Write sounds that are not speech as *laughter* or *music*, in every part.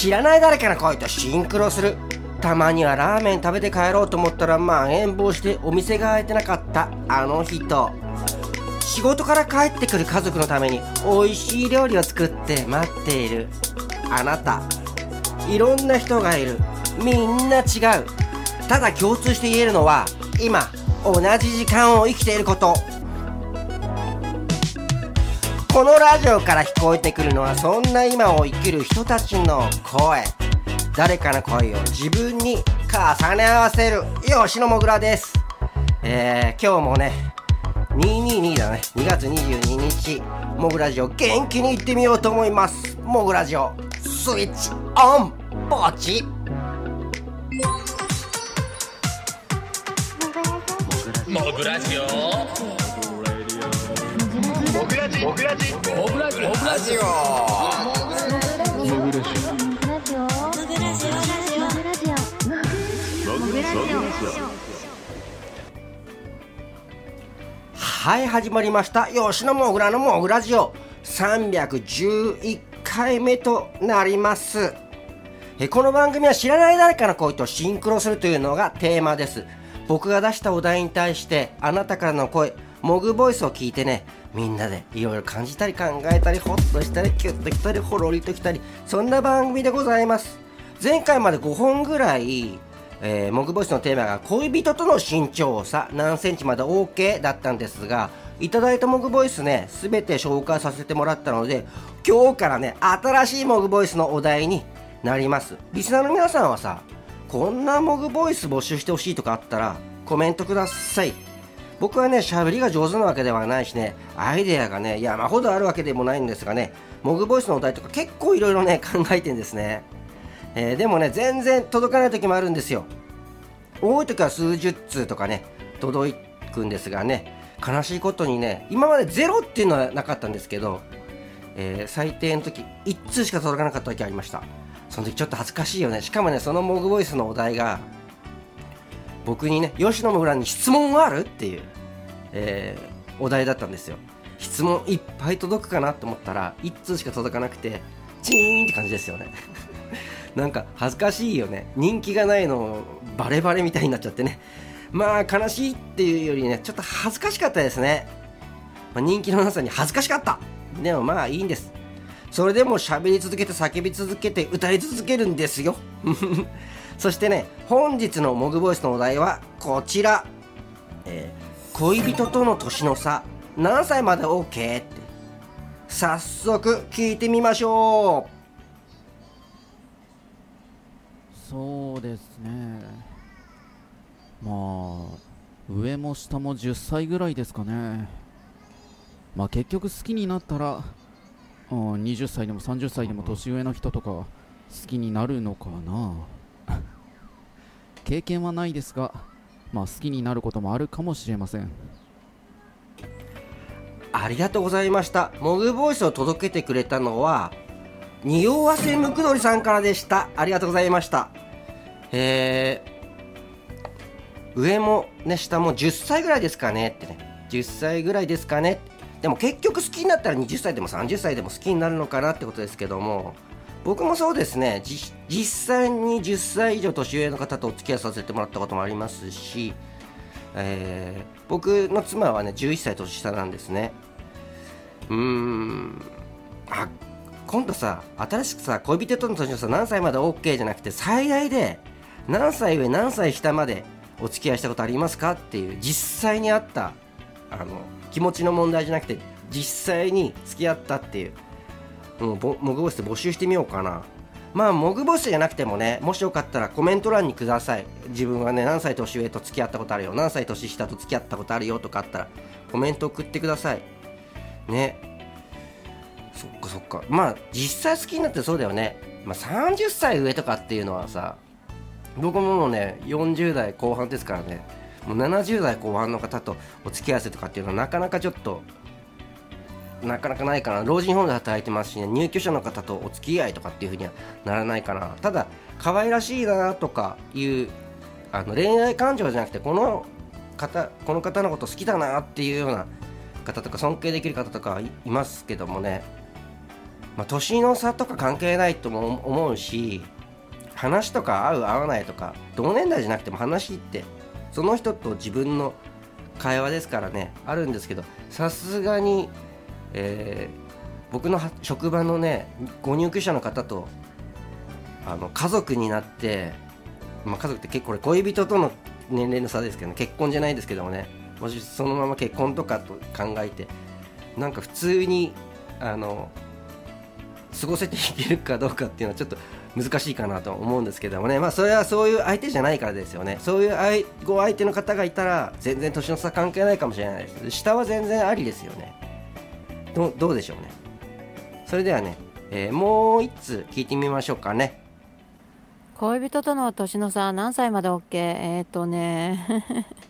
知らない誰かの声とシンクロする。たまにはラーメン食べて帰ろうと思ったらまん延防止でお店が開いてなかった。あの人。仕事から帰ってくる家族のために美味しい料理を作って待っている。あなた。いろんな人がいる。みんな違う。ただ共通して言えるのは今同じ時間を生きていること。このラジオから聞こえてくるのはそんな今を生きる人たちの声。誰かの声を自分に重ね合わせる吉野もぐらです。えー、今日もね222だね。2月22日モグラジオ元気にいってみようと思います。モグラジオスイッチオンポチ。もぐラジオモグラジオモグラジモグラジモグラジモグラジオはい始まりました。吉野もぐらのもぐラジオ。311回目となります。えこの番組は知らない誰かの声とシンクロするというのがテーマです。僕が出したお題に対してあなたからの声モグボイスを聞いてねみんなでいろいろ感じたり考えたりホッとしたりキュッときたりほろりときたりそんな番組でございます。前回まで5本ぐらいえー、モグボイスのテーマが恋人との身長差何センチまで OK だったんですがいただいたモグボイスねすべて紹介させてもらったので今日からね新しいモグボイスのお題になります。リスナーの皆さんはさこんなモグボイス募集してほしいとかあったらコメントください。僕はね喋りが上手なわけではないしねアイデアがね山ほどあるわけでもないんですがねモグボイスのお題とか結構いろいろね考えてんですね。えー、でもね全然届かない時もあるんですよ。多い時は数十通とかね届くんですがね悲しいことにね今までゼロっていうのはなかったんですけど、えー、最低の時1通しか届かなかった時ありました。その時ちょっと恥ずかしいよね。しかもねそのモグボイスのお題が僕にね吉野の裏に質問はあるっていう、えー、お題だったんですよ。質問いっぱい届くかなと思ったら1通しか届かなくてチーンって感じですよね。*laughs* なんか恥ずかしいよね。人気がないのバレバレみたいになっちゃってね。まあ悲しいっていうよりねちょっと恥ずかしかったですね、まあ、人気のなさに恥ずかしかった。でもまあいいんです。それでも喋り続けて叫び続けて歌い続けるんですよ。*laughs* そしてね本日のモグボイスのお題はこちら、えー、恋人との年の差。何歳まで OK? って。早速聞いてみましょう。そうですね。まあ上も下も10歳ぐらいですかね。まあ結局好きになったら、うん、20歳でも30歳でも年上の人とか好きになるのかな。*laughs* 経験はないですがまあ好きになることもあるかもしれません。ありがとうございました。モグボイスを届けてくれたのは匂わせムクドリさんからでした。ありがとうございました。えー、上もね下も10歳ぐらいですかね。ってね。10歳ぐらいですかね。でも結局好きになったら20歳でも30歳でも好きになるのかなってことですけども。僕もそうですね。実際に10歳以上年上の方とお付き合いさせてもらったこともありますし、えー、僕の妻はね11歳年下なんですね。うーん。あ今度さ新しくさ恋人との年の差何歳まで OK じゃなくて最大で何歳上何歳下までお付き合いしたことありますかっていう実際にあったあの気持ちの問題じゃなくて実際に付き合ったっていうもうモグボスで募集してみようかな。まあモグボスじゃなくてもねもしよかったらコメント欄にください。自分はね何歳年上と付き合ったことあるよ。何歳年下と付き合ったことあるよとかあったらコメント送ってください。ね。そっかそっか。まあ実際好きになってそうだよね、まあ、30歳上とかっていうのはさ僕ももうね40代後半ですからね。もう70代後半の方とお付き合わせとかっていうのはなかなかちょっとなかなかないかな。老人ホームで働いてますしね入居者の方とお付き合いとかっていうふうにはならないかな。ただ可愛らしいなとかいうあの恋愛感情じゃなくてこの方この方のこと好きだなっていうような方とか尊敬できる方とかいますけどもね。まあ、年の差とか関係ないとも思うし話とか合う合わないとか同年代じゃなくても話ってその人と自分の会話ですからねあるんですけどさすがに、えー、僕の職場のねご入居者の方とあの家族になって、まあ、家族って結構これ恋人との年齢の差ですけど、ね、結婚じゃないですけどもねもしそのまま結婚とかと考えてなんか普通にあの過ごせていけるかどうかっていうのはちょっと難しいかなと思うんですけどもね、まあ、それはそういう相手じゃないからですよね、そういうご相手の方がいたら、全然年の差関係ないかもしれないです、下は全然ありですよね、どどうでしょうね。それではね、えー、もう1つ聞いてみましょうかね。恋人との年の差何歳まで OK? えー、っとね。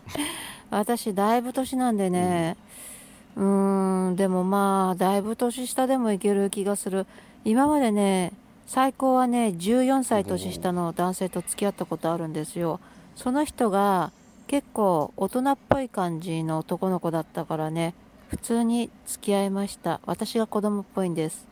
*laughs* 私だいぶ年なんでね、うん、んでもまあだいぶ年下でもいける気がする。今までね最高はね14歳年下の男性と付き合ったことあるんですよ。その人が結構大人っぽい感じの男の子だったからね普通に付き合いました。私が子供っぽいんです。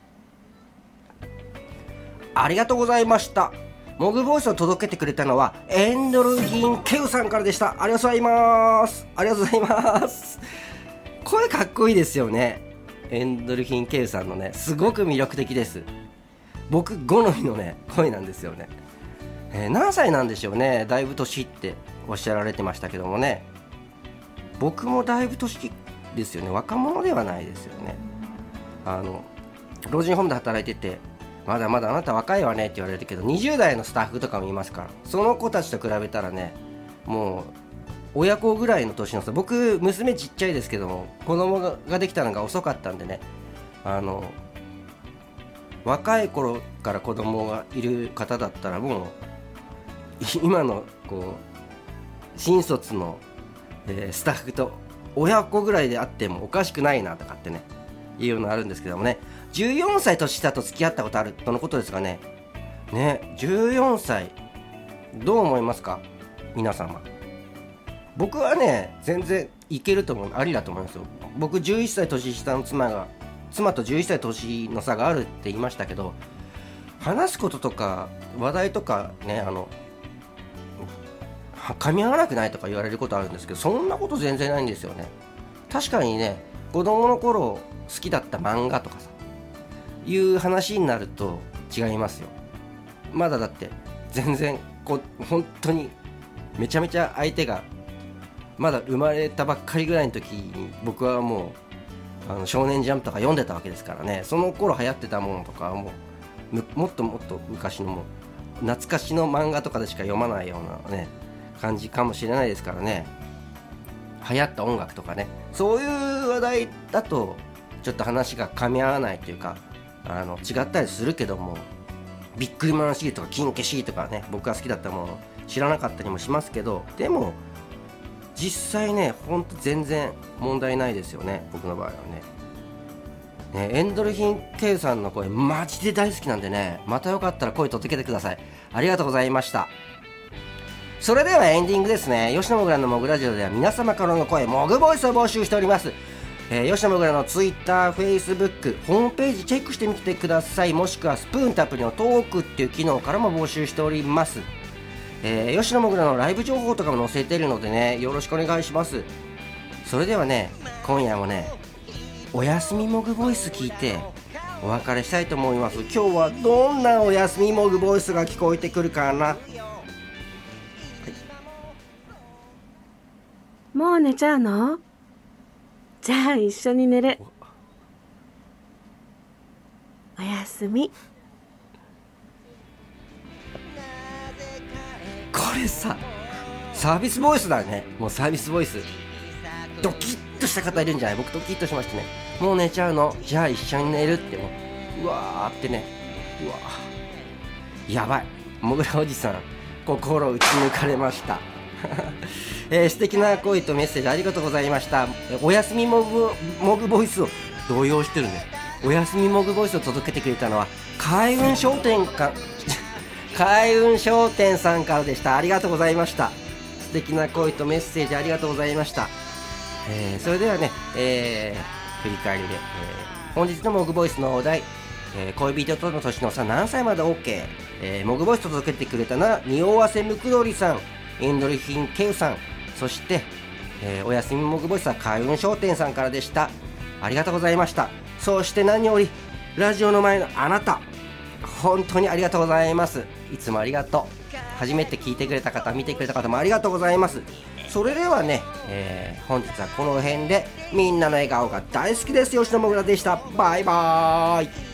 ありがとうございました。モグボイスを届けてくれたのはエンドルギンケウさんからでした。ありがとうございます。ありがとうございます。声かっこいいですよね。エンドルフィン・ケウさんのねすごく魅力的です。僕好みのね声なんですよね、えー、何歳なんでしょうね。だいぶ年っておっしゃられてましたけどもね。僕もだいぶ年ですよね。若者ではないですよね。あの老人ホームで働いててまだまだあなた若いわねって言われるけど20代のスタッフとかもいますからその子たちと比べたらねもう親子ぐらいの年の差。僕娘ちっちゃいですけども子供ができたのが遅かったんでねあの若い頃から子供がいる方だったらもう今のこう新卒の、えー、スタッフと親子ぐらいであってもおかしくないなとかってねいうのあるんですけどもね。14歳年下と付き合ったことあるとのことですがね。ね14歳どう思いますか？皆様。僕はね全然いけると思うありだと思いますよ。僕11歳年下の妻が妻と11歳年の差があるって言いましたけど話すこととか話題とかねあの噛み合わなくないとか言われることあるんですけどそんなこと全然ないんですよね。確かにね子供の頃好きだった漫画とかさいう話になると違いますよ。まだだって全然こ本当にめちゃめちゃ相手がまだ生まれたばっかりぐらいの時に僕はもうあの少年ジャンプとか読んでたわけですからね。その頃流行ってたものとかもうもっともっと昔のも懐かしの漫画とかでしか読まないようなね感じかもしれないですからね。流行った音楽とかね。そういう話題だとちょっと話が噛み合わないというかあの違ったりするけどもビックリマンシーとか金消しとかね僕が好きだったもの知らなかったりもしますけどでも実際ねほんと全然問題ないですよね僕の場合はね。ねエンドルフィン・ケイさんの声マジで大好きなんでねまたよかったら声届けてください。ありがとうございました。それではエンディングですね。吉野もぐらのもぐラジオでは皆様からの声もぐボイスを募集しております。えー、吉野もぐらの Twitter、Facebook、ホームページチェックしてみてください。もしくはスプーンとアプリのトークっていう機能からも募集しております。えー、吉野もぐらのライブ情報とかも載せてるのでねよろしくお願いします。それではね今夜もねおやすみモグボイス聞いてお別れしたいと思います。今日はどんなおやすみモグボイスが聞こえてくるかな、もう寝ちゃうの？じゃあ一緒に寝る。おやすみ。これさサービスボイスだね。もうサービスボイス。ドキッとした方いるんじゃない？僕ドキッとしましてね。もう寝ちゃうの？じゃあ一緒に寝るってもう。うわーってね。うわやばい。もぐらおじさん心打ち抜かれました。*laughs* えー、素敵な声とメッセージありがとうございました。おやすみもぐもぐボイスを動揺してるね。おやすみもぐボイスを届けてくれたのは開運商店か *laughs* 開運商店さんからでした。ありがとうございました。素敵な声とメッセージありがとうございました、えー、それではね、えー、振り返りで、えー、本日のモグボイスのお題えー恋人との年の差何歳まで OK、えー、モグボイス届けてくれたのは匂わせムクドリさん。エンドルフィンケウさんそして、えーおやすみモグボイスは開運商店さんからでした。ありがとうございました。そして何よりラジオの前のあなた本当にありがとうございます。いつもありがとう。初めて聞いてくれた方見てくれた方もありがとうございます。それではね、えー本日はこの辺でみんなの笑顔が大好きです。吉野もぐらでした。バイバーイ。